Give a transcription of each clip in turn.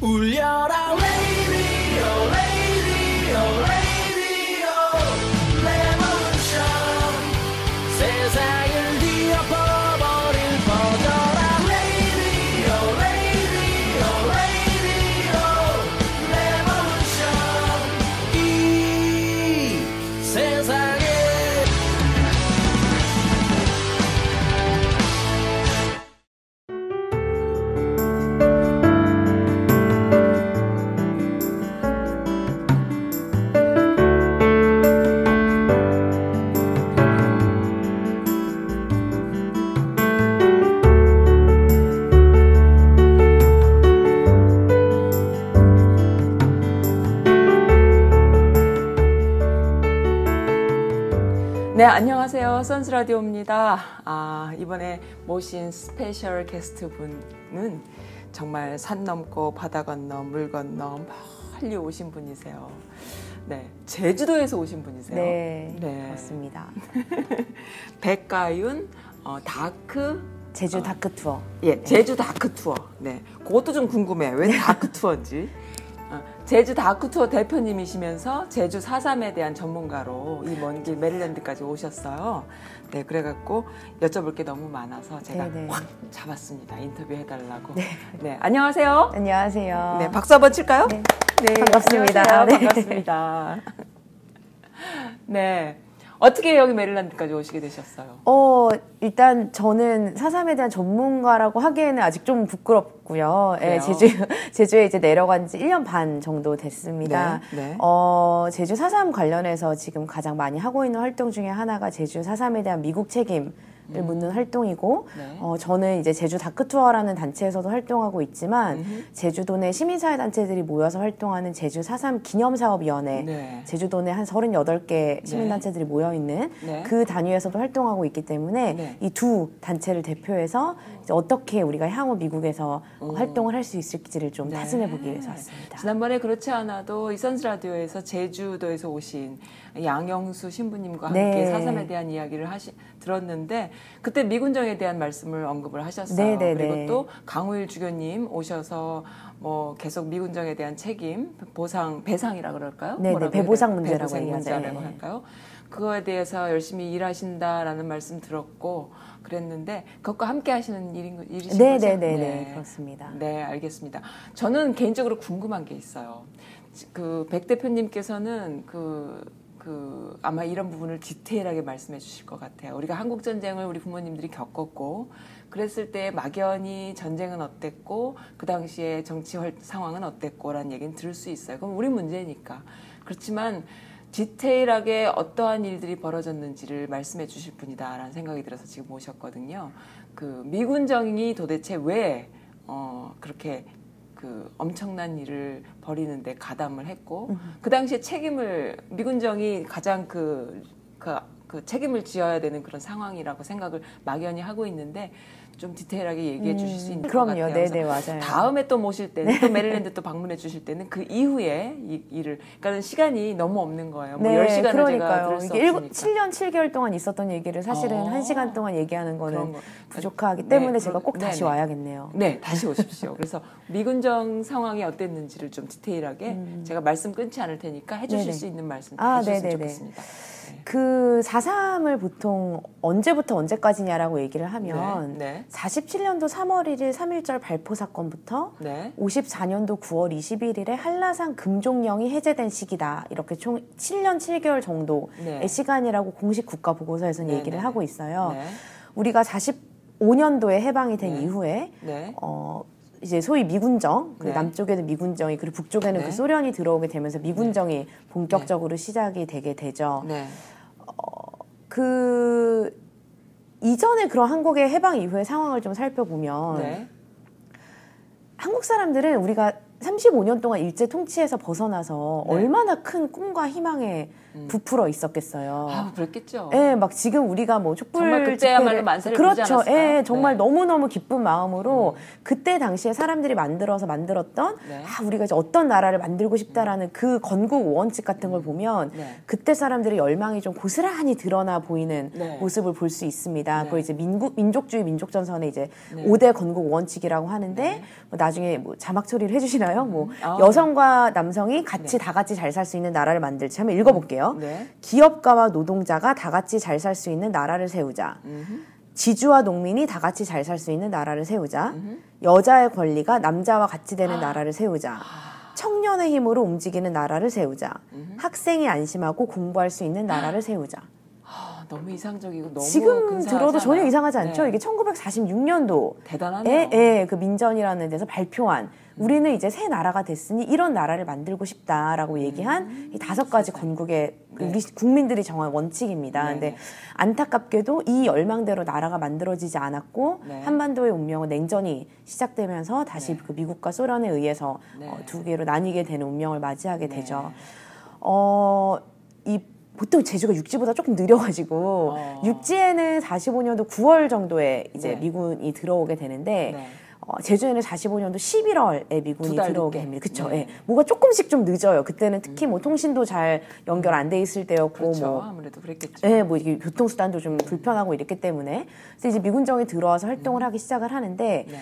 울려라 안녕하세요. 선스 라디오입니다. 아, 이번에 모신 special guest 분은 정말 산 넘고 바다 건너 물 건너 멀리 오신 분이세요. 네, 제주도에서 오신 분이세요. 네, 네. 맞습니다. 백가윤 어, 다크 제주 다크 투어. 예, 제주 다크 투어. 네, 그것도 좀 궁금해요. 왜 dark tour인지. 어, 제주 다크 투어 대표님이시면서 제주 4.3에 대한 전문가로 이 먼 길 메릴랜드까지 오셨어요. 네, 그래갖고 여쭤볼 게 너무 많아서 제가 네네. 확 잡았습니다. 인터뷰 해달라고. 네, 안녕하세요. 안녕하세요. 네, 박수 한번 칠까요? 네. 네, 반갑습니다. 네. 반갑습니다. 네. 어떻게 여기 메릴랜드까지 오시게 되셨어요? 어, 일단 저는 사삼에 대한 전문가라고 하기에는 아직 좀 부끄럽고요. 예, 그래요? 제주, 제주에 이제 내려간 지 1년 반 정도 됐습니다. 네, 네. 어, 제주 사삼 관련해서 지금 가장 많이 하고 있는 활동 중에 하나가 제주 사삼에 대한 미국 책임 을 묻는 활동이고, 음. 네. 어, 저는 이제 제주 다크투어라는 단체에서도 활동하고 있지만, 제주도 내 시민사회 단체들이 모여서 활동하는 제주 사삼 기념사업위원회, 네. 제주도 내한 38개 시민단체들이 모여있는 네. 그 단위에서도 활동하고 있기 때문에 네. 이두 단체를 대표해서 어떻게 우리가 향후 미국에서 어, 활동을 할 수 있을지를 좀 네. 타진해 보기 위해서 왔습니다. 지난번에 그렇지 않아도 이 선스 라디오에서 제주도에서 오신 양영수 신부님과 함께 네. 사삼에 대한 이야기를 하시 들었는데 그때 미군정에 대한 말씀을 언급을 하셨어요. 네, 네, 그리고 네. 또 강우일 주교님 오셔서 뭐 계속 미군정에 대한 책임 보상 배상이라 그럴까요? 네, 네, 배보상? 문제라고 배보상. 문제라고 네. 할까요? 그거에 대해서 열심히 일하신다라는 말씀 들었고 그랬는데 그것과 함께 하시는 일인 일이신 네, 거죠? 네, 네, 네, 그렇습니다. 네, 알겠습니다. 저는 개인적으로 궁금한 게 있어요. 그 백 대표님께서는 그, 그 아마 이런 부분을 디테일하게 말씀해 주실 것 같아요. 우리가 한국 전쟁을 우리 부모님들이 겪었고 그랬을 때 막연히 전쟁은 어땠고 그 당시에 정치 활- 상황은 어땠고라는 얘기는 들을 수 있어요. 그럼 우리 문제니까. 그렇지만 디테일하게 어떠한 일들이 벌어졌는지를 말씀해 주실 분이다라는 생각이 들어서 지금 모셨거든요. 그 미군정이 도대체 왜 어, 그렇게 그 엄청난 일을 벌이는데 가담을 했고 그 당시에 책임을 미군정이 가장 그, 그, 그 책임을 지어야 되는 그런 상황이라고 생각을 막연히 하고 있는데 좀 디테일하게 얘기해 주실 수 있는 것 음, 그럼요. 같아요. 네, 그래서 네, 맞아요. 다음에 또 모실 때는 또 메릴랜드 또 방문해 주실 때는 그 이후에 이 일을 그러니까 시간이 너무 없는 거예요. 뭐 10시간을 제가 그러니까요. 들을 수 이게 일곱- 없으니까. 7년 7개월 동안 있었던 얘기를 사실은 어. 한 1시간 동안 얘기하는 거는 거. 부족하기 네, 때문에 제가 그런- 꼭 다시 네네. 와야겠네요. 네, 다시 오십시오. 그래서 미군정 상황이 어땠는지를 좀 디테일하게 제가 말씀 끊지 않을 테니까 해 주실 음. 네네. 수 있는 말씀 아, 해 주셨으면 네네네. 좋겠습니다. 네. 그 4.3을 보통 언제부터 언제까지냐라고 얘기를 하면 네, 47년도 3월 1일 3.1절 발포 사건부터 네, 54년도 9월 21일에 한라산 금종령이 해제된 시기다. 이렇게 총 7년 7개월 정도의 네. 시간이라고 공식 국가 보고서에서는 네, 얘기를 네, 하고 네. 있어요. 네, 우리가 45년도에 해방이 된 네. 이후에 네, 어 이제 소위 미군정, 그 네. 남쪽에는 미군정이 그리고 북쪽에는 네. 그 소련이 들어오게 되면서 미군정이 본격적으로 시작이 되게 되죠. 네, 그 이전에 그런 한국의 해방 이후의 상황을 좀 살펴보면 네, 한국 사람들은 우리가 35년 동안 일제 통치에서 벗어나서 네. 얼마나 큰 꿈과 희망에 부풀어 있었겠어요. 아, 그랬겠죠. 예, 막 지금 우리가 뭐 촛불 정말 그때야말로 만세를 그렇죠. 예, 정말 네. 너무 너무 기쁜 마음으로 그때 당시에 사람들이 만들어서 만들었던 네. 아 우리가 이제 어떤 나라를 만들고 싶다라는 그 건국 원칙 같은 걸 보면 네. 그때 사람들의 열망이 좀 고스란히 드러나 보이는 네. 모습을 볼 수 있습니다. 네. 그걸 이제 민국 민족주의 민족전선의 이제 네. 오 5대 건국 원칙이라고 하는데 네. 뭐 나중에 뭐 자막 처리를 해 주시나 있잖아요. 뭐 아. 여성과 남성이 같이 네. 다 같이 잘 살 수 있는 나라를 만들자. 한번 읽어볼게요. 네. 기업가와 노동자가 다 같이 잘 살 수 있는 나라를 세우자. 지주와 농민이 다 같이 잘 살 수 있는 나라를 세우자. 여자의 권리가 남자와 같이 되는 아. 나라를 세우자. 청년의 힘으로 움직이는 나라를 세우자. 학생이 안심하고 공부할 수 있는 나라를 세우자. 아, 너무 이상적이고 너무 지금. 들어도 전혀 이상하지 않죠? 네. 이게 1946년도 대단하네요. 그 민전이라는 데서 발표한 우리는 이제 새 나라가 됐으니 이런 나라를 만들고 싶다라고 얘기한 이 다섯 가지 건국의 네. 우리 국민들이 정한 원칙입니다. 네, 근데 네. 안타깝게도 이 열망대로 나라가 만들어지지 않았고 네. 한반도의 운명은 냉전이 시작되면서 다시 네. 그 미국과 소련에 의해서 네. 어, 두 개로 나뉘게 되는 운명을 맞이하게 되죠. 어, 이 보통 제주가 육지보다 조금 느려가지고 어. 육지에는 45년도 9월 정도에 이제 네. 미군이 들어오게 되는데 네. 어, 제주에는 45년도 11월에 미군이 들어오게. 됩니다. 그쵸? 네. 예. 뭐가 조금씩 좀 늦어요. 그때는 특히 뭐 통신도 잘 연결 안 돼 있을 때였고 그렇죠. 뭐 아무래도 그랬겠죠. 예, 뭐 이게 교통수단도 좀 불편하고 이랬기 때문에 그래서 이제 미군정이 들어와서 활동을 하기 시작을 하는데 네.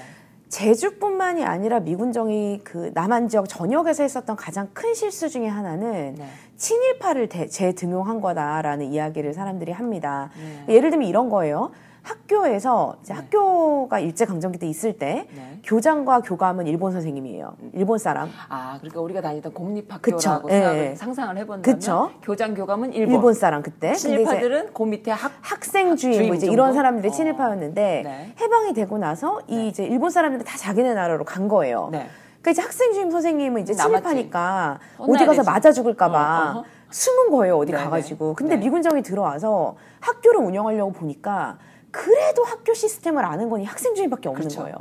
제주뿐만이 아니라 미군정이 그 남한 지역 전역에서 했었던 가장 큰 실수 중에 하나는 네. 친일파를 대- 재등용한 거다라는 이야기를 사람들이 합니다. 네. 예를 들면 이런 거예요. 학교에서 이제 학교가 일제 강점기 때 있을 때 네. 교장과 교감은 일본 선생님이에요. 일본 사람. 아, 그러니까 우리가 다니던. 공립학교라고 예, 예. 상상을 해본다면 그쵸. 교장 교감은 일본, 일본 사람 그때. 친일파들은 그 밑에 학 학생주의 주임 뭐 이제 정도? 이런 사람들이 어. 친일파였는데 네. 해방이 되고 나서 이 이제 일본 사람들이 다 자기네 나라로 간 거예요. 네. 그러니까 이제 학생 주임 선생님은 이제. 친일파니까 어디 가서. 맞아 죽을까봐 어. 숨은 거예요 어디 네네. 가가지고. 근데 네. 미군정이 들어와서 학교를 운영하려고 보니까 그래도 학교 시스템을 아는 건 이 학생 주임밖에 없는 그렇죠. 거예요.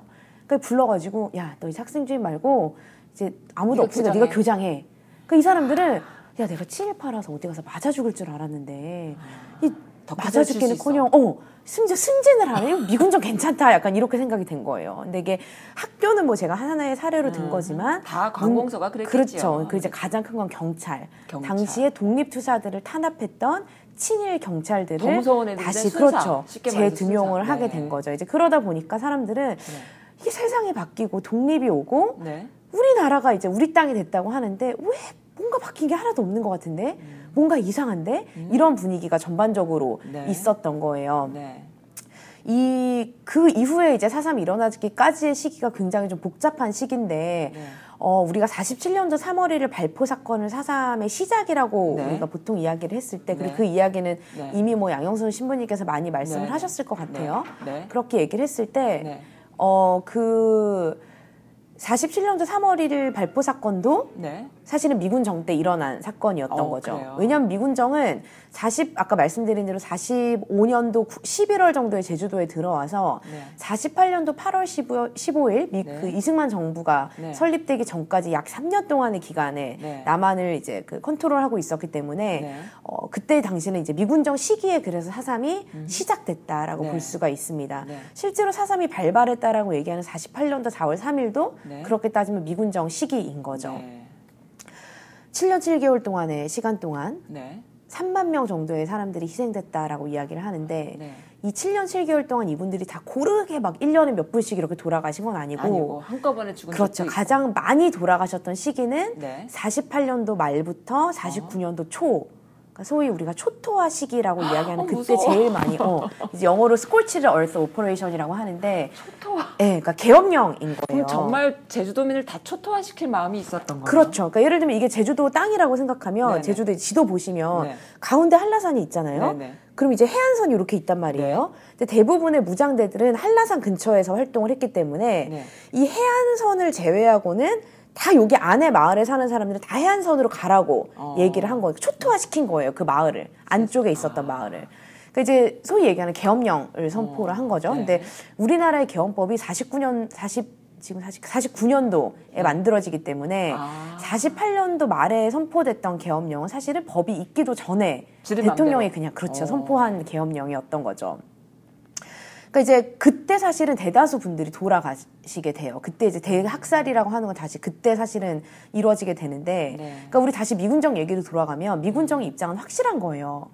그러니까 불러가지고 야 너 이제 학생 주임 말고 이제 아무도 없으니까 교장해. 네가 교장해. 그러니까 이 사람들은 야 내가 친일파라서 어디 가서 맞아 죽을 줄 알았는데 이더 맞아 죽기는커녕 어 심지어 승진을 하네 미군정 괜찮다 약간 이렇게 생각이 된 거예요. 근데 이게 학교는 뭐 제가 하나의 사례로 든 거지만 음, 다 관공서가 그랬겠지요. 그렇죠. 그 이제 가장 큰 건 경찰. 경찰. 당시에 독립 투사들을 탄압했던 친일 경찰들을 다시 순사. 그렇죠 재등용을 순사. 하게 네. 된 거죠. 이제 그러다 보니까 사람들은 이게 세상이 바뀌고 독립이 오고 네. 우리나라가 이제 우리 땅이 됐다고 하는데 왜 뭔가 바뀐 게 하나도 없는 것 같은데 뭔가 이상한데 이런 분위기가 전반적으로 음. 네. 있었던 거예요. 네. 이그 이후에 이제 사삼이 일어나기까지의 시기가 굉장히 좀 복잡한 시기인데 네. 어, 우리가 47년도 3월 1일 발포 사건을 사삼의 시작이라고 네. 우리가 보통 이야기를 했을 때 그리고 네. 그 이야기는 네. 이미 뭐 양영순 신부님께서 많이 말씀을 네. 하셨을 것 같아요. 네. 네. 그렇게 얘기를 했을 때 네. 어, 그 47년도 3월 1일 발포 사건도 네. 사실은 미군정 때 일어난 사건이었던 어, 거죠. 그래요? 왜냐하면 미군정은 40 아까 말씀드린 대로 45년도 11월 정도에 제주도에 들어와서 네. 48년도 8월 15, 15일 미, 네. 그 이승만 정부가 네. 설립되기 전까지 약 3년 동안의 기간에 네. 남한을 이제 그 컨트롤하고 있었기 때문에 네. 어, 그때 당시는 이제 미군정 시기에 그래서 사삼이 시작됐다라고 네. 볼 수가 있습니다. 네. 실제로 사삼이 발발했다라고 얘기하는 48년도 4월 3일도 네. 그렇게 따지면 미군정 시기인 거죠. 네. 7년 7개월 동안의 시간 동안 네. 3만 명 정도의 사람들이 희생됐다라고 이야기를 하는데 네. 이 7년 7개월 동안 이분들이 다 고르게 막 1년에 몇 분씩 이렇게 돌아가신 건 아니고, 아니고 한꺼번에 죽은 그렇죠. 가장 많이 돌아가셨던 시기는 네. 48년도 말부터 49년도 초. 그러니까 소위 우리가 초토화 시기라고 이야기하는 어, 그때. 제일 많이 어, 이제 영어로 scorched earth operation이라고 하는데 초토화. 예, 그러니까 계엄령인 거예요. 그럼 정말 제주도민을 다 초토화 시킬 마음이 있었던 거예요. 그렇죠. 그러니까 예를 들면 이게 제주도 땅이라고 생각하면 네네. 제주도의 지도 보시면 네. 가운데 한라산이 있잖아요. 네네. 그럼 이제 해안선이 이렇게 있단 말이에요. 근데 대부분의 무장대들은 한라산 근처에서 활동을 했기 때문에 네. 이 해안선을 제외하고는 다 여기 안에 마을에 사는 사람들은 다 해안선으로 가라고 어. 얘기를 한 거예요. 초토화 시킨 거예요. 그 마을을 안쪽에 있었던 마을을. 그러니까 이제 소위 얘기하는 계엄령을 선포를 한 거죠. 네. 근데 우리나라의 계엄법이 49년 40 지금 40, 49년도에 만들어지기 때문에 아. 48년도 말에 선포됐던 계엄령은 사실은 법이 있기도 전에 대통령이. 그냥 그렇죠 어. 선포한 계엄령이었던 거죠. 그러니까 이제 그때 사실은 대다수 분들이 돌아가시게 돼요. 그때 이제 대학살이라고 하는 건 다시 그때 사실은 이루어지게 되는데, 네. 그러니까 우리 다시 미군정 얘기로 돌아가면 미군정의 입장은 확실한 거예요.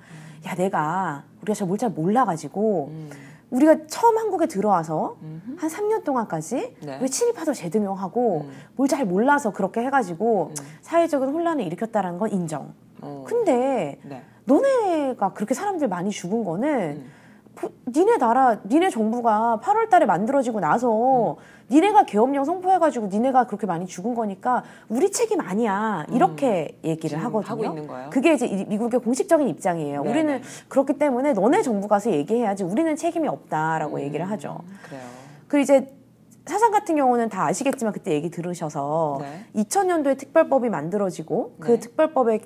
야 내가 우리가 잘뭘잘 몰라가지고 음. 우리가 처음 한국에 들어와서 한 3년 동안까지 네. 왜 친일파도 재등용하고 음. 뭘잘 몰라서 그렇게 해가지고 사회적인 혼란을 일으켰다라는 건 인정. 어. 근데 네. 너네가 그렇게 사람들 많이 죽은 거는 음. 보- 니네 나라, 니네 정부가 8월 달에 만들어지고 나서 니네가 계엄령 선포해가지고 니네가 그렇게 많이 죽은 거니까 우리 책임 아니야. 이렇게 얘기를 지금 하거든요. 하고 있는 거예요? 그게 이제 이- 미국의 공식적인 입장이에요. 네, 우리는 네. 그렇기 때문에 너네 정부 가서 얘기해야지 우리는 책임이 없다라고 음. 얘기를 하죠. 그래요. 그리고 이제 사상 같은 경우는 다 아시겠지만 그때 얘기 들으셔서 네. 2000년도에 특별법이 만들어지고 그 네. 특별법의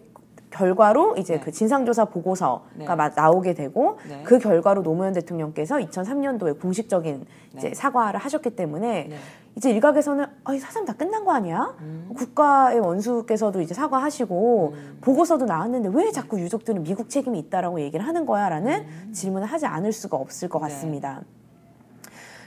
결과로 이제 네. 그 진상조사 보고서가 네. 마- 나오게 되고 네. 그 결과로 노무현 대통령께서 2003년도에 공식적인 이제 네. 사과를 하셨기 때문에 네. 이제 일각에서는 아이 사상 다 끝난 거 아니야? 음. 국가의 원수께서도 이제 사과하시고 보고서도 나왔는데 왜 자꾸 유족들은 미국 책임이 있다라고 얘기를 하는 거야라는 질문을 하지 않을 수가 없을 것 음. 네. 같습니다.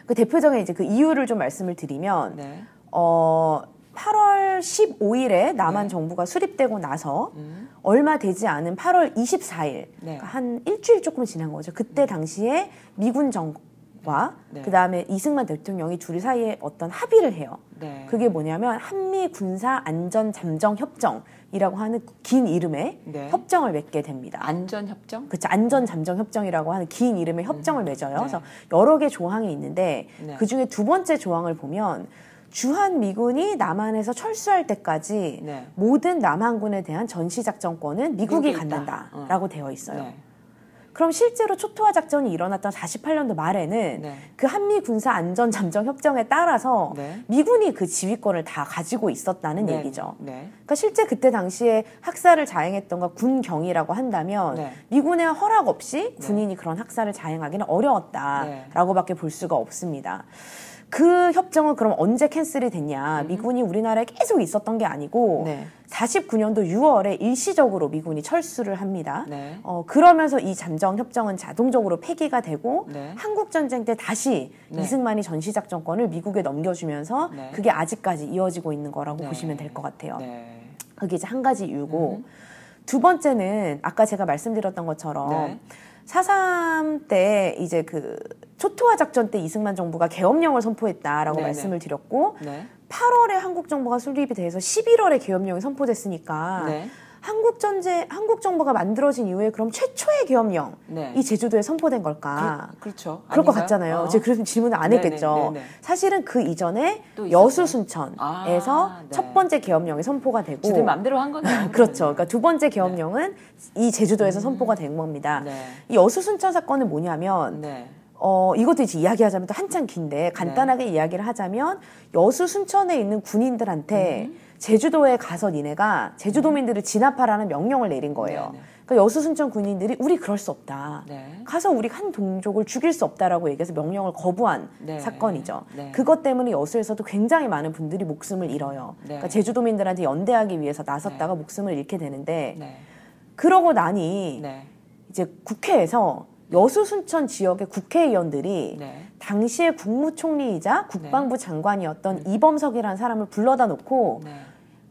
그 대표적인 이제 그 이유를 좀 말씀을 드리면 네. 어 8월 15일에 남한 네. 정부가 수립되고 나서 음. 얼마 되지 않은 8월 24일 네. 그러니까 한 일주일 조금 지난 거죠. 그때 당시에 미군 정과 네. 그 다음에 이승만 대통령이 둘이 사이에 어떤 합의를 해요. 네. 그게 뭐냐면 한미 군사 안전 잠정 협정 이라고 하는 긴 이름의 네. 협정을 맺게 됩니다. 안전 협정? 그렇죠. 안전 잠정 협정이라고 하는 긴 이름의 협정을 맺어요. 네. 그래서 여러 개 조항이 있는데 네. 그 중에 두 번째 조항을 보면 주한 미군이 남한에서 철수할 때까지 네. 모든 남한군에 대한 전시 작전권은 미국이. 갖는다라고 되어 있어요. 네. 그럼 실제로 초토화 작전이 일어났던 48년도 말에는 네. 그 한미 군사 안전 잠정 협정에 따라서 네. 미군이 그 지휘권을 다 가지고 있었다는 네. 얘기죠. 네. 그러니까 실제 그때 당시에 학살을 자행했던 건 군경이라고 한다면 네. 미군의 허락 없이 군인이 그런 학살을 자행하기는 어려웠다라고밖에 볼 수가 없습니다. 그 협정은 그럼 언제 캔슬이 됐냐? 미군이 우리나라에 계속 있었던 게 아니고 음. 네. 49년도 6월에 일시적으로 미군이 철수를 합니다. 네. 어, 그러면서 이 잠정 협정은 자동적으로 폐기가 되고 네. 한국 전쟁 때 다시 네. 이승만이 전시 작전권을 미국에 넘겨주면서 네. 그게 아직까지 이어지고 있는 거라고 네. 보시면 될 것 같아요. 네. 그게 이제 한 가지 이유고 음. 두 번째는 아까 제가 말씀드렸던 것처럼 네. 사삼 때 이제 그 초토화 작전 때 이승만 정부가 계엄령을 선포했다라고 네네. 말씀을 드렸고 네. 8월에 한국 정부가 수립이 돼서 11월에 계엄령이 선포됐으니까 네. 한국 전제 한국 정부가 만들어진 이후에 그럼 최초의 계엄령 네. 이 제주도에 선포된 걸까? 그, 그렇죠. 그럴 것 아닌가요? 같잖아요. 어. 제가 그래서 질문을 안 네네, 했겠죠. 네네. 사실은 그 이전에? 여수 순천에서 아, 네. 첫 번째 계엄령이 선포가 되고 지들 마음대로 한 거네요. 그렇죠. 그러니까 두 번째 계엄령은 이 제주도에서 선포가 된 겁니다. 네. 이 여수 순천 사건은 뭐냐면 네. 어, 이것도 이제 이야기하자면 또 한참 긴데 간단하게 이야기를 하자면 여수 순천에 있는 군인들한테 음. 제주도에 가서 니네가 제주도민들을 진압하라는 명령을 내린 거예요. 네, 네. 그러니까 여수 순천 군인들이 우리 그럴 수 없다. 네. 가서 우리 한 동족을 죽일 수 없다라고 얘기해서 명령을 거부한 네. 사건이죠. 네. 그것 때문에 여수에서도 굉장히 많은 분들이 목숨을 잃어요. 네. 그러니까 제주도민들한테 연대하기 위해서 나섰다가 목숨을 잃게 되는데 네. 그러고 나니 네. 이제 국회에서 여수 순천 지역의 국회의원들이 네. 당시의 국무총리이자 국방부 장관이었던 이범석이라는 사람을 불러다 놓고 네.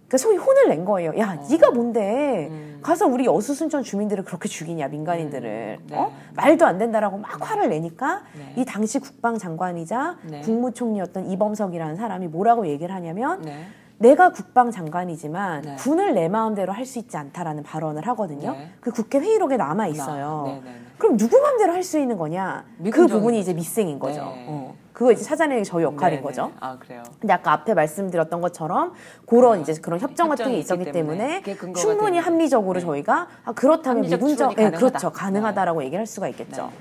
그러니까 소위 혼을 낸 거예요. 야, 네가 뭔데 음. 가서 우리 여수 순천 주민들을 그렇게 죽이냐 민간인들을 음. 네. 어? 말도 안 된다라고 막 화를 내니까 네. 이 당시 국방장관이자 네. 국무총리였던 이범석이라는 사람이 뭐라고 얘기를 하냐면 네. 내가 국방장관이지만 네. 군을 내 마음대로 할 수 있지 않다라는 발언을 하거든요. 네. 그 국회 회의록에 남아 있어요. 네, 네, 네. 그럼 누구 마음대로 할 수 있는 거냐? 그 부분이 이제. 미생인 거죠. 네. 어. 그거 이제 찾아내는 게 저희 역할인 네, 거죠. 네. 아 그래요. 근데 아까 앞에 말씀드렸던 것처럼 그런 아, 이제 그런 협정 같은 게 있었기 때문에 충분히 합리적으로 네. 저희가 아, 그렇다면 추론이 예, 그렇죠 가능하다. 가능하다라고 얘기를 할 수가 있겠죠.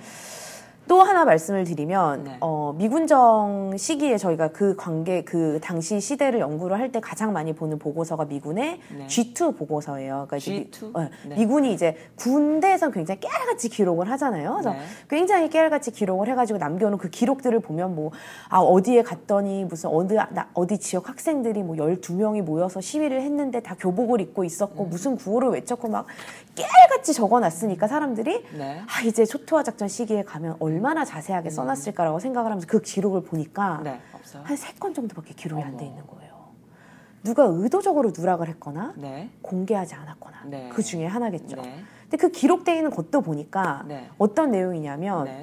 네. 또 하나 말씀을 드리면 네. 어, 미군정 시기에 저희가 그 관계 그 당시 시대를 연구를 할 때 가장 많이 보는 보고서가 미군의 네. G2 보고서예요. 그러니까 이제 미- G2? 어, 네. 미군이 이제 군대에서 굉장히 깨알같이 기록을 하잖아요. 그래서 네. 굉장히 깨알같이 기록을 해가지고 남겨놓은 그 기록들을 보면 뭐, 아, 어디에 갔더니 무슨 어디, 나- 어디 지역 학생들이 뭐 12명이 모여서 시위를 했는데 다 교복을 입고 있었고 음. 무슨 구호를 외쳤고 막 깨알같이 적어놨으니까 사람들이 네. 아, 이제 초토화 작전 시기에 가면 얼마나 자세하게 써놨을까라고 생각을 하면서 그 기록을 보니까 음. 네. 한 세 건 정도밖에 기록이 안 돼. 있는 거예요. 누가 의도적으로 누락을 했거나 네. 공개하지 않았거나 네. 그 중에 하나겠죠. 네. 근데 그 기록돼 있는 것도 보니까 네. 어떤 내용이냐면 네.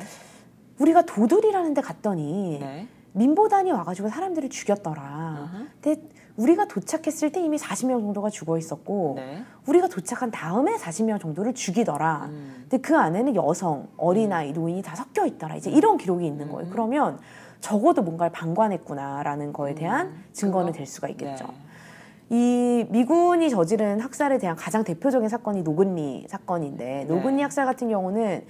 우리가 도둑이라는 데 갔더니 네. 민보단이 와가지고 사람들을 죽였더라. 근데 우리가 도착했을 때 이미 40명 정도가 죽어 있었고 네. 우리가 도착한 다음에 40명 정도를 죽이더라. 음. 근데 그 안에는 여성, 어린아이, 노인이 다 섞여 있더라. 이제 이런 기록이 있는 음. 거예요. 그러면 적어도 뭔가를 방관했구나라는 거에 대한 증거는 그거? 될 수가 있겠죠. 네. 이 미군이 저지른 학살에 대한 가장 대표적인 사건이 노근리 사건인데 네. 노근리 학살 같은 경우는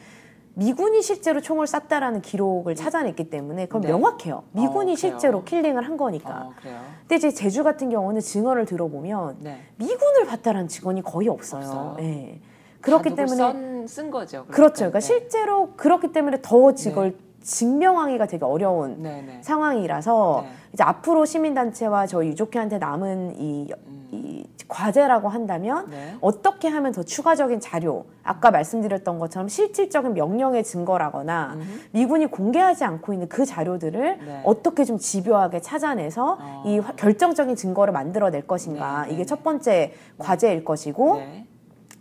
미군이 실제로 총을 쐈다라는 기록을 찾아냈기 때문에 그건 네. 명확해요. 미군이 어? 실제로 킬링을 한 거니까. 어. 근데 이제 제주 같은 경우는 증언을 들어보면 네. 미군을 봤다라는 증언이 거의 없어요. 없어요. 예. 그렇기 때문에 쓴, 쓴 거죠. 그렇죠. 그러니까 네. 실제로 그렇기 때문에 더 이걸 증명하기가 되게 어려운 네, 네. 상황이라서 네. 이제 앞으로 시민단체와 저희 유족회한테 남은 이, 이 과제라고 한다면 음. 네. 어떻게 하면 더 추가적인 자료, 아까 말씀드렸던 것처럼 실질적인 명령의 증거라거나 미군이 공개하지 않고 있는 그 자료들을 네. 어떻게 좀 집요하게 찾아내서 어. 이 화- 결정적인 증거를 만들어낼 것인가 네, 네, 이게 네. 첫 번째 과제일 것이고 네.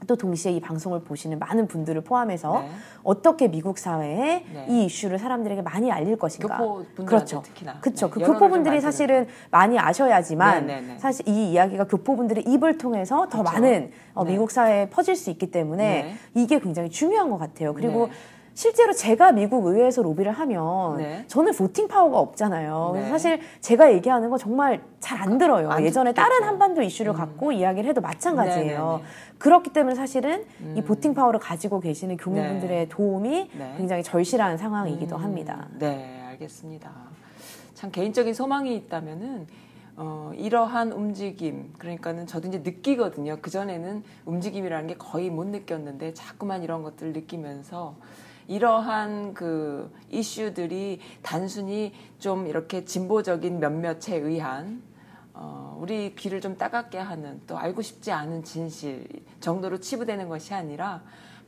또 동시에 이 방송을 보시는 많은 분들을 포함해서 네. 어떻게 미국 사회에 네. 이 이슈를 사람들에게 많이 알릴 것인가. 그렇죠. 특히나. 그렇죠. 네, 그 교포분들이 좀 사실은 많이 아셔야지만 네, 네, 네. 사실 이 이야기가 교포분들의 입을 통해서 더 그렇죠. 많은 어, 네. 미국 사회에 퍼질 수 있기 때문에 네. 이게 굉장히 중요한 것 같아요. 그리고 네. 실제로 제가 미국 의회에서 로비를 하면 네. 저는 보팅 파워가 없잖아요. 그래서 네. 사실 제가 얘기하는 거 정말 잘 안 들어요. 안 예전에 듣겠죠. 다른 한반도 이슈를 갖고 이야기를 해도 마찬가지예요. 네, 네, 네. 그렇기 때문에 사실은 이 보팅 파워를 가지고 계시는 교민분들의 네. 도움이 네. 굉장히 절실한 상황이기도 음, 합니다. 네, 알겠습니다. 참 개인적인 소망이 있다면은 어, 이러한 움직임 그러니까는 저도 이제 느끼거든요. 그 전에는 움직임이라는 게 거의 못 느꼈는데 자꾸만 이런 것들을 느끼면서 이러한 그 이슈들이 단순히 좀 이렇게 진보적인 몇몇에 의한 어, 우리 귀를 좀 따갑게 하는 또 알고 싶지 않은 진실 정도로 치부되는 것이 아니라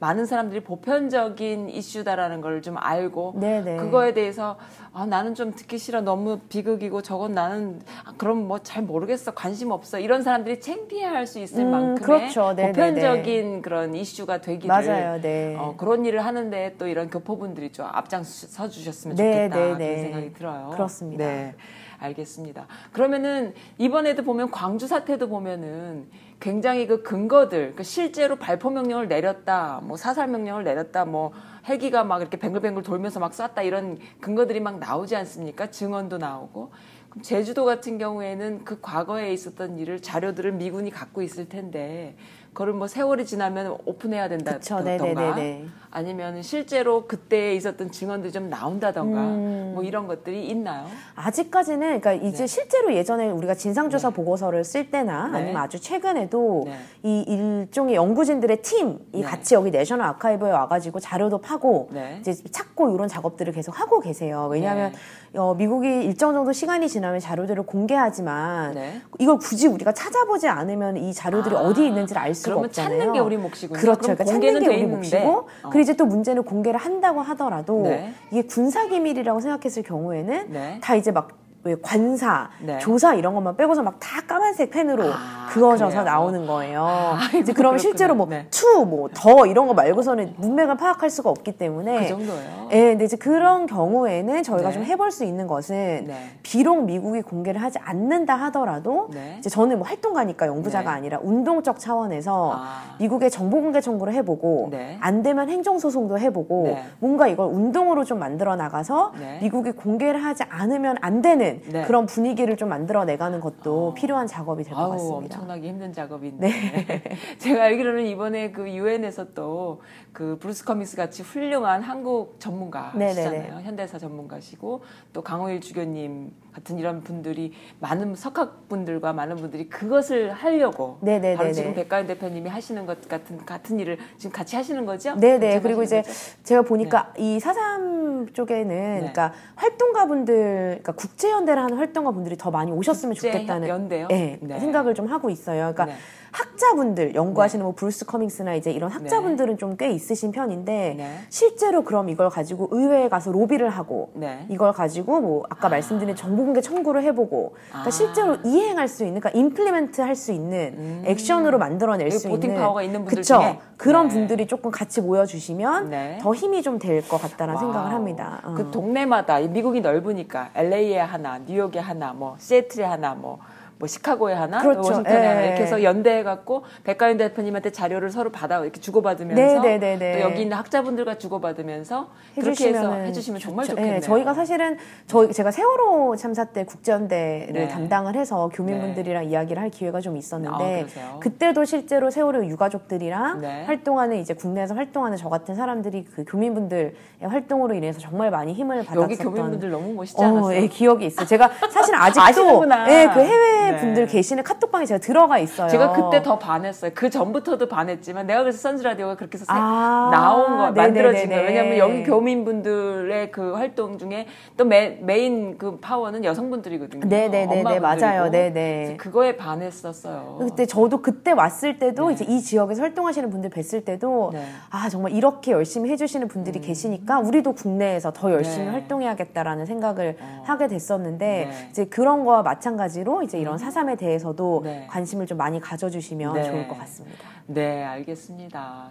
많은 사람들이 보편적인 이슈다라는 걸 좀 알고 네네. 그거에 대해서 아, 나는 좀 듣기 싫어 너무 비극이고 저건 나는 아, 그럼 뭐 잘 모르겠어 관심 없어 이런 사람들이 창피해할 수 있을 음, 만큼의 그렇죠. 네네네. 보편적인 그런 이슈가 되기를 맞아요. 네. 어, 그런 일을 하는데 또 이런 교포분들이 좀 앞장서 주셨으면 네, 좋겠다 네, 그런 네. 생각이 들어요. 그렇습니다. 네, 알겠습니다. 그러면은 이번에도 보면 광주 사태도 보면은 굉장히 그 근거들, 그 실제로 발포 명령을 내렸다, 뭐 사살 명령을 내렸다, 뭐 헬기가 막 이렇게 뱅글뱅글 돌면서 막 쐈다 이런 근거들이 막 나오지 않습니까? 증언도 나오고. 그럼 제주도 같은 경우에는 그 과거에 있었던 일을 자료들을 미군이 갖고 있을 텐데 그거를 뭐 세월이 지나면 오픈해야 된다던가 네네네네. 아니면 실제로 그때 있었던 증언들이 좀 나온다던가 음. 뭐 이런 것들이 있나요? 아직까지는 그러니까 이제 네. 실제로 예전에 우리가 진상조사 보고서를 쓸 때나 네. 아니면 아주 최근에도 네. 이 일종의 연구진들의 팀이 네. 같이 여기 내셔널 아카이브에 와가지고 자료도 파고 네. 이제 찾고 이런 작업들을 계속 하고 계세요. 왜냐하면 네. 어, 미국이 일정 정도 시간이 지나면 자료들을 공개하지만 네. 이걸 굳이 우리가 찾아보지 않으면 이 자료들이 아, 어디 있는지를 알수 가 그러면 없잖아요. 찾는 게 우리 몫이군요. 그렇죠. 그러니까 찾는 게돼 우리. 몫이고 어. 그리고 이제 또 문제는 공개를 한다고 하더라도 네. 이게 군사 기밀이라고 생각했을 경우에는 네. 다 이제 막 왜 관사, 네. 조사 이런 것만 빼고서 막 다 까만색 펜으로 아, 그어져서 그래요? 나오는 거예요. 아이고, 이제 그러면 그렇구나. 실제로 뭐 네. to, 뭐 the 이런 거 말고서는 문맥을 파악할 수가 없기 때문에 그 정도예요. 예, 근데 이제 그런 경우에는 저희가 네. 좀 해볼 수 있는 것은 네. 비록 미국이 공개를 하지 않는다 하더라도 네. 이제 저는 뭐 활동가니까 연구자가 네. 아니라 운동적 차원에서 아. 미국의 정보 공개 청구를 해보고 네. 안 되면 행정 소송도 해보고 네. 뭔가 이걸 운동으로 좀 만들어 나가서 네. 미국이 공개를 하지 않으면 안 되는 네. 그런 분위기를 좀 만들어 내가는 것도 필요한 작업이 될 것 같습니다. 엄청나게 힘든 작업인데 제가 알기로는 이번에 그 유엔에서 또 그 브루스 커밍스 같이 훌륭한 한국 전문가시잖아요 네네네. 현대사 전문가시고 또 강우일 주교님 같은 이런 분들이 많은 석학 분들과 많은 분들이 그것을 하려고 네네네네. 바로 지금 백가윤 대표님이 하시는 것 같은 같은 일을 지금 같이 하시는 거죠? 네네. 그리고 이제 거죠? 제가 보니까 이 사삼 쪽에는 네. 그러니까 활동가 분들, 그러니까 국제 연대를 하는 활동가 분들이 더 많이 오셨으면 국제 좋겠다는 연대요? 네, 네. 생각을 좀 하고 있어요. 그러니까 네. 학자분들 연구하시는 뭐 브루스 커밍스나 이제 이런 학자분들은 좀꽤 있으신 편인데 네. 실제로 그럼 이걸 가지고 의회에 가서 로비를 하고 네. 이걸 가지고 뭐 아까 말씀드린 정보 공개 청구를 해보고 그러니까 아. 실제로 이행할 수 있는 그러니까 implement 할 수 있는 액션으로 만들어낼 수 voting 있는 파워가 있는 분들 그쵸? 중에? 그런 네. 분들이 조금 같이 모여주시면 네. 더 힘이 좀 될 것 같다는 생각을 wow. 합니다. 어. 그 동네마다 이 미국이 넓으니까 LA에 하나, 뉴욕에 하나, 뭐 시애틀에 하나, 뭐. 뭐 시카고에 하나, 그렇죠. 워싱턴에 하나 예. 이렇게 해서 연대해 갖고 백가윤 대표님한테 자료를 서로 받아 이렇게 주고받으면서 네, 네, 네, 네. 또 여기 있는 학자분들과 주고받으면서 그렇게 해서 해주시면 정말 좋죠. 좋겠네요. 예, 저희가 사실은 저희 제가 세월호 참사 때 국제연대를 네. 담당을 해서 교민분들이랑 이야기를 할 기회가 좀 아, 있었는데 그러세요? 그때도 실제로 세월호 유가족들이랑 네. 활동하는 이제 국내에서 활동하는 저 같은 사람들이 그 교민분들의 활동으로 인해서 정말 많이 힘을 받았었던 여기 교민분들 너무 멋있지 어, 않았어요? 예, 기억이 있어요. 제가 사실 아직도. 예, 그 해외 네. 분들 계시는 카톡방에 제가 들어가 있어요. 제가 그때 더 반했어요. 그 전부터도 반했지만 내가 그래서 선즈 라디오가 그렇게 해서 세- 아, 나온 거 만들어진 네네네네. 거예요. 왜냐하면 여기 교민분들의 그 활동 중에 또 메, 메인 그 파워는 여성분들이거든요. 엄마분들이고. 맞아요. 네네. 그거에 반했었어요. 그때 저도 그때 왔을 때도 이제 이 지역에서 활동하시는 분들 뵀을 때도 네. 아 정말 이렇게 열심히 해주시는 분들이 계시니까 우리도 국내에서 더 열심히 네. 활동해야겠다라는 생각을 하게 됐었는데 네. 음. 이제 그런 거와 마찬가지로 이제 이런 사삼에 대해서도 네. 관심을 좀 많이 가져주시면 네. 좋을 것 같습니다. 네, 알겠습니다.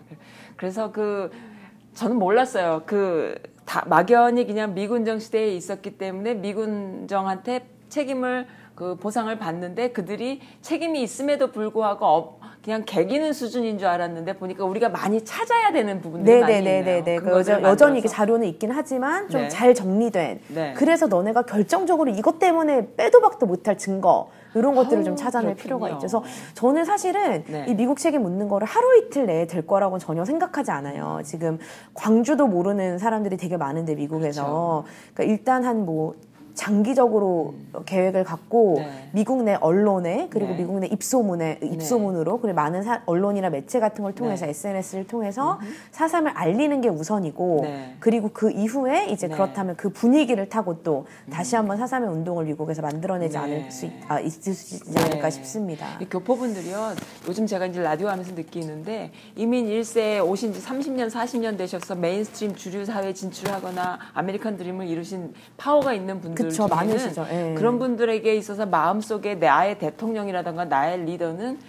그래서 그 저는 몰랐어요. 그 다, 막연히 그냥 미군정 시대에 있었기 때문에 미군정한테 책임을 그 보상을 받는데 그들이 책임이 있음에도 불구하고 어, 그냥 개기는 수준인 줄 알았는데 보니까 우리가 많이 찾아야 되는 부분들이 많이 있네요. 네네네네네. 그 여전, 여전히 이게. 자료는 있긴 하지만 좀 네. 잘 정리된. 네. 그래서 너네가 결정적으로 이것 때문에 빼도 박도 못할 증거 이런 것들을 좀 아우, 찾아낼 그렇군요. 필요가 있죠. 그래서 저는 사실은 네. 이 미국 책임 묻는 거를 하루 이틀 내에 될 거라고는 전혀 생각하지 않아요. 지금 광주도 모르는 사람들이 되게 많은데 미국에서 그러니까 일단 한 뭐 장기적으로 계획을 갖고 음. 네. 미국 내 언론에 그리고 네. 미국 내 입소문에 입소문으로 그리고 많은 사- 언론이나 매체 같은 걸 통해서 네. SNS를 통해서 사삼을 알리는 게 우선이고 네. 그리고 그 이후에 이제 네. 그렇다면 그 분위기를 타고 또 다시 한번 사삼의 운동을 미국에서 만들어내지 네. 않을 수 있, 아, 있을 수 있지 네. 않을까 싶습니다. 이 교포분들이요. 요즘 제가 이제 라디오 하면서 느끼는데 이민 1세에 오신 지 30년, 40년 되셔서 mainstream 주류 사회에 진출하거나 아메리칸 드림을 이루신 파워가 있는 분들 그쵸, 중에는 많으시죠. 예. 그런 분들에게 있어서 마음속에 나의 대통령이라든가 나의 리더는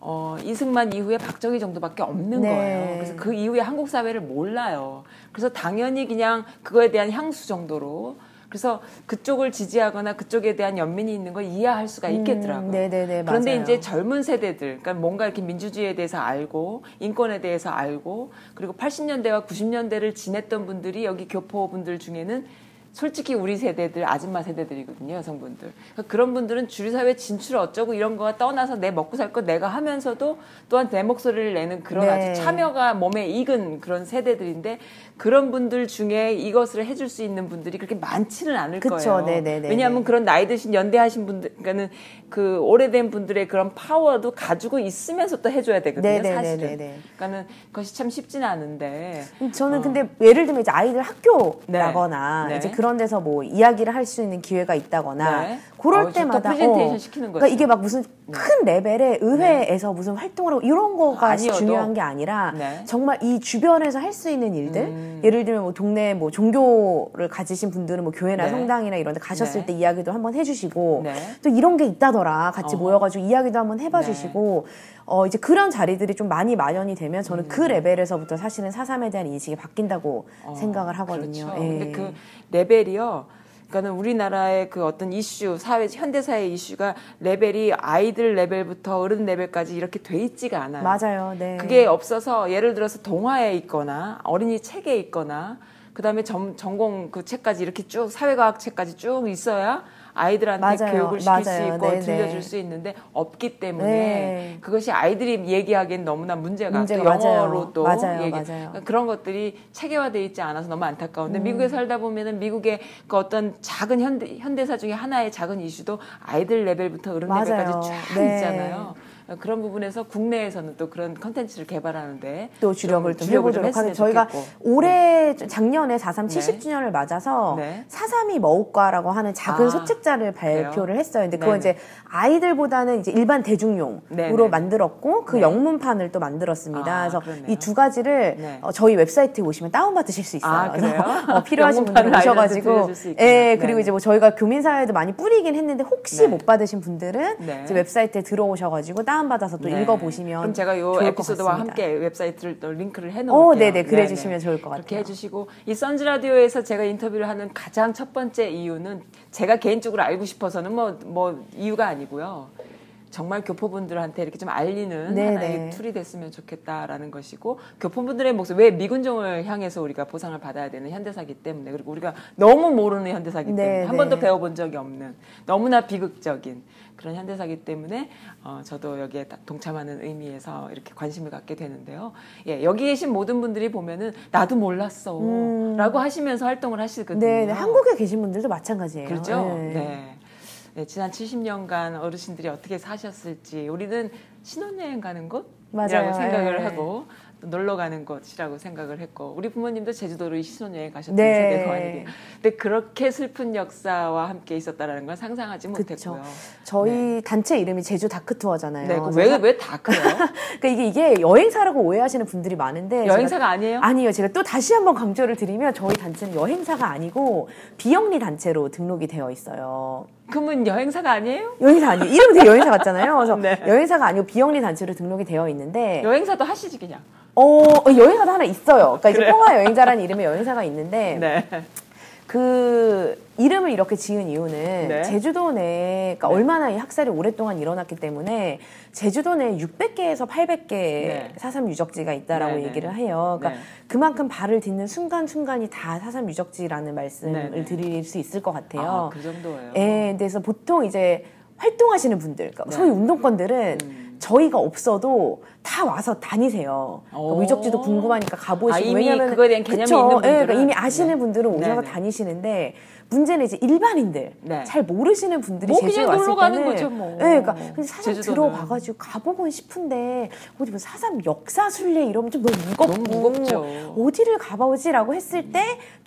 어, 이승만 이후에 박정희 정도밖에 없는 네. 거예요. 그래서 그 이후에 한국 사회를 몰라요. 그래서 당연히 그냥 그거에 대한 향수 정도로 그래서 그쪽을 지지하거나 그쪽에 대한 연민이 있는 걸 이해할 수가 있겠더라고요. 음, 네네네, 그런데 맞아요. 이제 젊은 세대들, 그러니까 뭔가 이렇게 민주주의에 대해서 알고 인권에 대해서 알고 그리고 80년대와 90년대를 지냈던 분들이 여기 교포 분들 중에는 솔직히 우리 세대들 아줌마 세대들이거든요 여성분들 그러니까 그런 분들은 주류사회 진출 어쩌고 이런 거와 떠나서 내 먹고 살 거 내가 하면서도 또한 내 목소리를 내는 그런 네. 아주 참여가 몸에 익은 그런 세대들인데 그런 분들 중에 이것을 해줄 수 있는 분들이 그렇게 많지는 않을 그쵸. 거예요 네네네네. 왜냐하면 그런 나이 드신 연대하신 분들 그러니까는 그 오래된 분들의 그런 파워도 가지고 있으면서 또 해줘야 되거든요 네네네네네. 사실은 그러니까 그것이 참 쉽지는 않은데 저는 근데 예를 들면 이제 아이들 학교라거나 네. 네. 이제 그런 데서 뭐 이야기를 할 수 있는 기회가 있다거나 네. 그럴 어. 때마다 프레젠테이션 시키는 그러니까. 이게 막 무슨 큰 레벨의 의회에서 무슨 활동을 하고 이런 거가 아니어도. 중요한 게 아니라 네. 정말 이 주변에서 할 수 있는 일들 음. 예를 들면 뭐 동네 뭐 종교를 가지신 분들은 뭐 교회나 네. 성당이나 이런 데 가셨을 네. 때 이야기도 한번 해주시고 네. 또 이런 게 있다더라 같이 어허. 모여가지고 이야기도 한번 해봐 네. 주시고 어 이제 그런 자리들이 좀 많이 마련이 되면 저는 음. 그 레벨에서부터 사실은 사삼에 대한 인식이 바뀐다고 생각을 하거든요. 그렇죠. 예. 근데 그 레벨이요. 그러니까는 우리나라의 그 어떤 이슈, 사회 현대사의 이슈가 레벨이 아이들 레벨부터 어른 레벨까지 이렇게 돼 있지가 않아요. 맞아요. 네. 그게 없어서 예를 들어서 동화에 있거나 어린이 책에 있거나 그다음에 전, 전공 그 책까지 이렇게 쭉 사회과학 책까지 쭉 있어야 아이들한테 맞아요. 교육을 시킬 수 맞아요. 있고 네네. 들려줄 수 있는데 없기 때문에 네. 그것이 아이들이 얘기하기엔 너무나 문제가, 문제가 또 영어로. 또 맞아요. 얘기. 그러니까 그런 것들이 체계화돼 있지 않아서 너무 안타까운데 음. 미국에 살다 보면은 미국의 그 어떤 작은 현대, 현대사 중에 하나의 작은 이슈도 아이들 레벨부터 어른. 레벨까지 쫙 네. 있잖아요. 그런 부분에서 국내에서는 또 그런 컨텐츠를 개발하는데 또 주력을 좀, 주력을 해보도록 하겠습니다. 저희가. 올해 작년에 4.3 네. 70주년을 맞아서 네. 4.3이 머우꽈라고 하는 작은 아, 소책자를 발표를 했어요. 근데 네네. 이제 아이들보다는 이제 일반 대중용으로 네네. 만들었고 그 네. 영문판을 또 만들었습니다. 아, 그래서. 이 두 가지를 네. 어, 저희 웹사이트에 오시면 다운 받으실 수 있어요. 아, 그래요? 어, 필요하신 분들 오셔가지고. 예 그리고 네네. 이제 뭐 저희가 교민 사회도 많이 뿌리긴 했는데 혹시 네. 못 받으신 분들은 네. 이제 웹사이트에 들어오셔가지고 다운 받아서 또 네. 읽어보시면 그럼 제가 것 에피소드와. 함께 웹사이트를 또 링크를 어, 해놓을게요. 네네. 그래 주시면 좋을 것 그렇게 같아요. 해주시고 이 선즈 라디오에서 제가 인터뷰를 하는 가장 첫 번째 이유는 제가 개인적으로 알고 싶어서는 뭐뭐 이유가 아니고요. 정말 교포분들한테 이렇게 좀 알리는 네네. 하나의 tool이 됐으면 좋겠다라는 것이고 교포분들의 목소리 왜 미군정을 향해서 우리가 보상을 받아야 되는 현대사기 때문에 그리고 우리가 너무 모르는 현대사기 때문에 네네. 한 번도 배워본 적이 없는 너무나 비극적인 그런 현대사기 때문에 어, 저도 여기에 다- 동참하는 의미에서 이렇게 관심을 갖게 되는데요. 예, 여기 계신 모든 분들이 보면은 나도 몰랐어라고 하시면서 활동을 하시거든요. 음. 네, 네. 한국에 계신 분들도 마찬가지예요. 그렇죠. 네. 네. 네, 지난 70년간 어르신들이 어떻게 사셨을지 우리는 신혼여행 가는 곳이라고. 생각을 네. 하고 또 놀러 가는 곳이라고 생각을 했고 우리 부모님도 제주도로 신혼여행 가셨던 네. 세대가 아니게 근데 그렇게 슬픈 역사와 함께 있었다라는 걸 상상하지 그쵸. 못했고요. 저희 단체 이름이 제주 다크 투어잖아요. 네, 그래서 왜 왜 다크래요? 그러니까 이게 이게 여행사라고 오해하시는 분들이 많은데 여행사가 제가- 아니에요? 아니요. 제가 또 다시 한번 강조를 드리면 저희 단체는 여행사가 아니고 비영리 단체로 등록이 되어 있어요. 그러면 여행사가 아니에요? 여행사 아니에요. 이름이 되게 여행사 같잖아요. 그래서 네. 여행사가 아니고 비영리 단체로 등록이 되어 있는데 여행사도 하시지 그냥. 어, 여행사도 하나 있어요. 그러니까 이제? 평화 여행자라는 이름의 여행사가 있는데 네. 그 이름을 이렇게 지은 이유는 네. 제주도 내 그러니까 얼마나 이 학살이 오랫동안 일어났기 때문에 제주도 내 600개에서 800개 네. 사삼 유적지가 있다라고 네, 네. 얘기를 해요. 그러니까 네. 그만큼 발을 딛는 순간 순간이 다 사삼 유적지라는 말씀을 네, 네. 드릴 수 있을 것 같아요. 아, 그 정도예요. 예, 그래서 보통 이제 활동하시는 분들, 그러니까 네. 소위 운동권들은 음. 저희가 없어도 다 와서 다니세요. 그러니까 오. 유적지도 궁금하니까 가보시고 아, 이미 왜냐면 그거에 대한 개념이 그쵸? 있는 예, 분들은. 그러니까 이미 아시는 네. 분들은 오셔서 네, 네. 다니시는데 문제는 이제 일반인들 네. 잘 모르시는 분들이 뭐 제주에 왔을 때는 거죠, 뭐. 예, 그러니까 근데 사실 제주도는. 들어봐가지고 가보고 싶은데 어디 뭐 사삼 역사 순례 이러면 좀 너무 무겁고 너무 무겁죠. 어디를 가봐야지라고 했을 때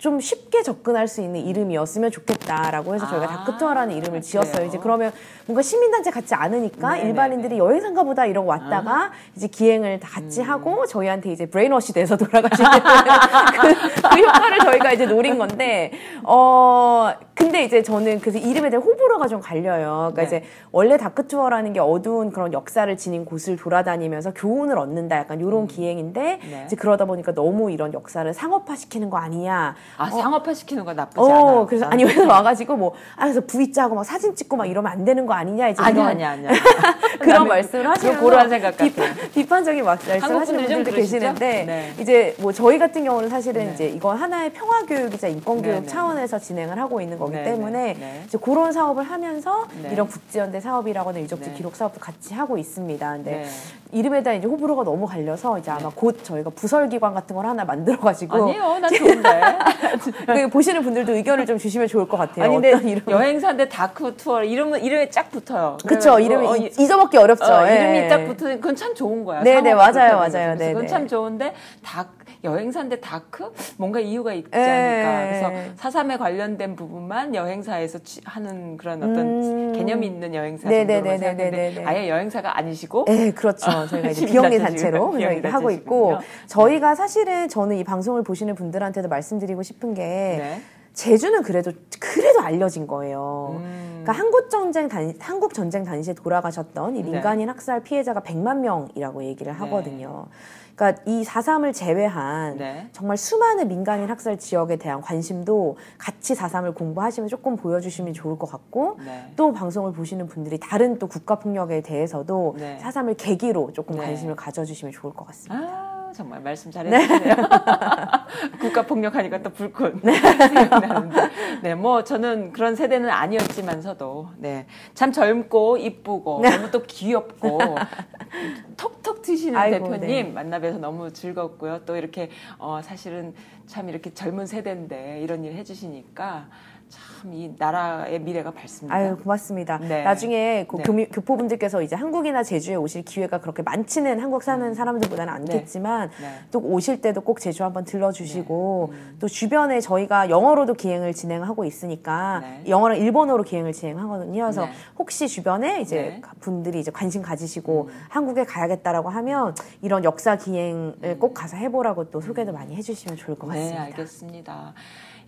좀 쉽게 접근할 수 있는 이름이었으면 좋겠다라고 해서 저희가 아, 다크투어라는 이름을 지었어요. 그래요? 이제 그러면 뭔가 시민단체 같지 않으니까 네네네. 일반인들이 여행사인가 보다 이러고 왔다가 이제 기행을 다 같이 하고 저희한테 이제 brainwash 돼서 돌아가시는 그, 그 효과를 저희가 이제 노린 건데 어 근데 이제 저는 그래서 이름에 대한 호불호가 좀 갈려요. 그러니까 네. 이제 원래 다크투어라는 게 어두운 그런 역사를 지닌 곳을 돌아다니면서 교훈을 얻는다 약간 이런 기행인데 네. 이제 그러다 보니까 너무 이런 역사를 상업화 시키는 거 아니냐. 아 상업화 시키는 거 나쁘지 어, 않아요. 그래서 아니 여기서 와가지고 뭐 아, 그래서 V 짜고 막 사진 찍고 막 이러면 안 되는 거 아니냐 이제 아니야 이런 아니야 아니야. 그런 말씀을 그런 고루한 생각 같아요. 비판, 막 말씀을 하시는 분들 분들도? 계시는데 네. 이제 뭐 저희 같은 경우는 사실은 네. 이제 이건 하나의 평화 교육이자 인권 교육 네, 네. 차원에서 진행을 하고 있는 거기 네, 때문에 네, 네. 이제 그런 사업을 하면서 네. 이런 국제연대 사업이라거나 유적지 네. 기록 사업도 같이 하고 있습니다. 근데 네. 이름에다 이제 호불호가 너무 갈려서 이제 아마 곧 저희가 부설기관 같은 걸 하나 만들어가지고 아니요, 난 좋은데. 그 보시는 분들도 의견을 좀 주시면 좋을 것 같아요. 아니 근데 이름? 여행사인데 다크 투어 이름은 입에 쫙 붙어요. 그쵸 이름이 어, 이- 잊어먹기 어렵죠. 어, 예. 이름이 딱 붙으니 그건 참 좋은 거야. 네네, 맞아요, 맞아요. 그래서 그건. 참 좋은데 다 여행사인데 다크 뭔가 이유가 있지 예. 않을까. 그래서 사삼에 관련된 부분만 여행사에서 취- 하는 그런 어떤 음. 개념이 있는 여행사. 정도로 생각했는데 아예 여행사가 아니시고 네, 그렇죠. 저희가 이제 비영리 단체로 비영리 하고 있고. 저희가 사실은 저는 이 방송을 보시는 분들한테도 말씀드리고 싶은 게 네. 제주는 그래도 그래도 알려진 거예요. 음. 그러니까 한국 전쟁 단 한국 전쟁 당시에 돌아가셨던 이 네. 민간인 학살 피해자가 100만 명이라고 얘기를 하거든요. 그러니까 이 4.3을 제외한 네. 정말 수많은 민간인 학살 지역에 대한 관심도 같이 4.3을 공부하시면 조금 보여주시면 좋을 것 같고 네. 또 방송을 보시는 분들이 다른 또 국가 폭력에 대해서도 네. 4.3을 계기로 조금 네. 관심을 가져주시면 좋을 것 같습니다. 아 정말 말씀 잘해주시네요. 국가 폭력하니까 또 불꽃 생각나는데, 네, 뭐 저는 그런 세대는 아니었지만서도, 네, 참 젊고 이쁘고 너무 또 귀엽고 톡톡 튀시는 아이고, 대표님 네. 만나뵈서 너무 즐겁고요. 또 이렇게 어, 사실은 참 이렇게 젊은 세대인데 이런 일 해주시니까. 참 이 나라의 미래가 밝습니다. 아유 고맙습니다. 네. 나중에 그 네. 교미, 교포 분들께서 이제 한국이나 제주에 오실 기회가 그렇게 많지는 한국 사는 사람들보다는 않겠지만 네. 또 오실 때도 꼭 제주 한번 들러주시고 또 주변에 저희가 영어로도 기행을 진행하고 있으니까 네. 영어랑 일본어로 기행을 진행하거든요. 그래서 네. 혹시 주변에 이제 네. 음. 분들이 이제 관심 가지시고 한국에 가야겠다라고 하면 이런 역사 기행을 꼭 가서 해보라고 또 소개도 많이 해주시면 좋을 것 같습니다. 네, 알겠습니다.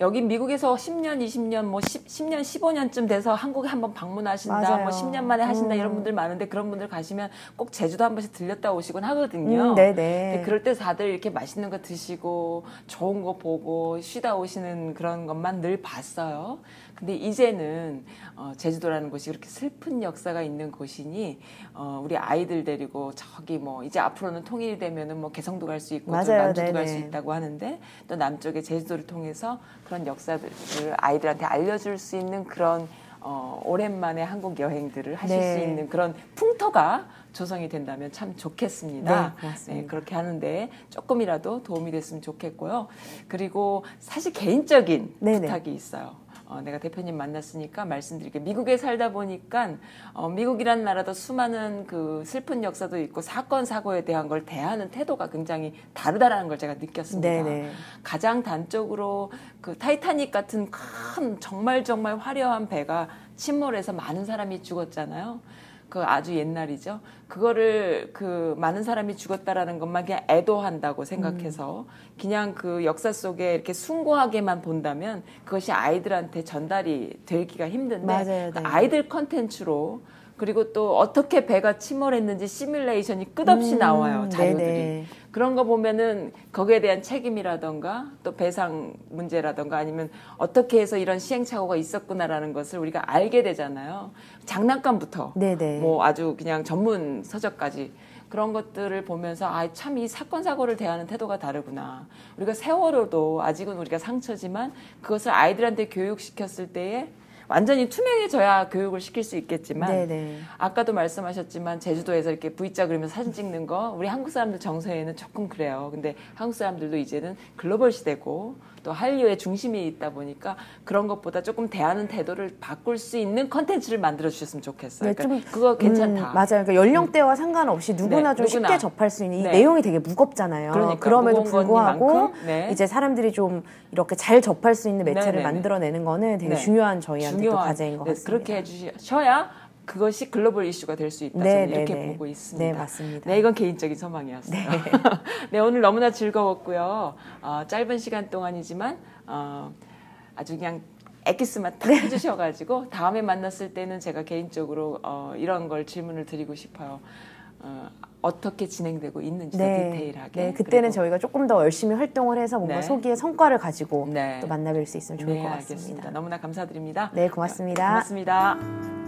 여기 미국에서 10년, 20년, 뭐 10, 10년, 15년쯤 돼서 한국에 한번 방문하신다, 맞아요. 뭐 10년 만에 하신다 음. 이런 분들 많은데 그런 분들 가시면 꼭 제주도 한 번씩 들렸다 오시곤 하거든요. 음, 네네. 그럴 때 다들 이렇게 맛있는 거 드시고 좋은 거 보고 쉬다 오시는 그런 것만 늘 봤어요. 근데 이제는 어, 제주도라는 곳이 그렇게 슬픈 역사가 있는 곳이니 어, 우리 아이들 데리고 저기 뭐 이제 앞으로는 통일이 되면은 뭐 개성도 갈 수 있고 또 맞아요. 남주도 갈 수. 있다고 하는데 또 남쪽의 제주도를 통해서 그런 역사들을 아이들한테 알려줄 수 있는 그런 어, 오랜만에 한국 여행들을 하실 네. 수 있는 그런 풍토가 조성이 된다면 참 좋겠습니다. 네, 고맙습니다. 그렇게 하는데 조금이라도 도움이 됐으면 좋겠고요. 그리고 사실 개인적인 네네. 부탁이 있어요. 어, 내가 대표님 만났으니까 말씀드릴게요. 미국에 살다 보니까 어, 미국이란 나라도 수많은 그 슬픈 역사도 있고 사건 사고에 대한 걸 대하는 태도가 굉장히 다르다라는 걸 제가 느꼈습니다. 네네. 가장 단적으로 그 타이타닉 같은 큰 정말 정말 화려한 배가 침몰해서 많은 사람이 죽었잖아요. 그 아주 옛날이죠. 그거를 그 많은 사람이 죽었다라는 것만 그냥 애도한다고 생각해서 음. 그냥 그 역사 속에 이렇게 숭고하게만 본다면 그것이 아이들한테 전달이 되기가 힘든데 맞아요, 그 네. 아이들 컨텐츠로 그리고 또 어떻게 배가 침몰했는지 시뮬레이션이 끝없이 음, 나와요 자료들이 네네. 그런 거 보면은 거기에 대한 책임이라던가 또 배상 문제라던가 아니면 어떻게 해서 이런 시행착오가 있었구나라는 것을 우리가 알게 되잖아요. 장난감부터 네네. 뭐 아주 그냥 전문 서적까지 그런 것들을 보면서 아 참 이 사건 사고를 대하는 태도가 다르구나. 우리가 세월호도 아직은 우리가 상처지만 그것을 아이들한테 교육시켰을 때에 완전히 투명해져야 교육을 시킬 수 있겠지만 네네. 아까도 말씀하셨지만 제주도에서 이렇게 V자 그리면서 사진 찍는 거 우리 한국 사람들 정서에는 조금 그래요. 근데 한국 사람들도 이제는 글로벌 시대고 또 한류의 중심이 있다 보니까 그런 것보다 조금 대하는 태도를 바꿀 수 있는 컨텐츠를 만들어 주셨으면 좋겠어요. 네, 그러니까 좀, 그거 괜찮다. 음, 맞아요. 그러니까 연령대와 상관없이 누구나 네, 좀 누구나. 쉽게 접할 수 있는 이 네. 내용이 되게 무겁잖아요. 그러니까, 럼에도 무거운 불구하고 네. 이제 사람들이 좀 이렇게 잘 접할 수 있는 매체를. 만들어내는 거는 되게 네. 중요한 저희한테 또 중요한 과제인 것 네, 같습니다. 그렇게 해주셔야 그것이 글로벌 이슈가 될 수 있다. 네, 저는 네, 이렇게 네. 보고 있습니다. 네, 맞습니다. 네, 이건 개인적인 소망이었어요. 네, 오늘 너무나 즐거웠고요. 어, 짧은 시간 동안이지만 어, 아주 그냥 엑기스만 딱 해주셔가지고 다음에 만났을 때는 제가 개인적으로 어, 이런 걸 질문을 드리고 싶어요. 어, 어떻게 진행되고 있는지 더 디테일하게. 네, 그때는 저희가 조금 더 열심히 활동을 해서 뭔가 네. 소기의 성과를 가지고 네. 또 만나뵐 수 있으면 좋을 네, 것 알겠습니다. 같습니다. 너무나 감사드립니다. 네, 고맙습니다. 고맙습니다.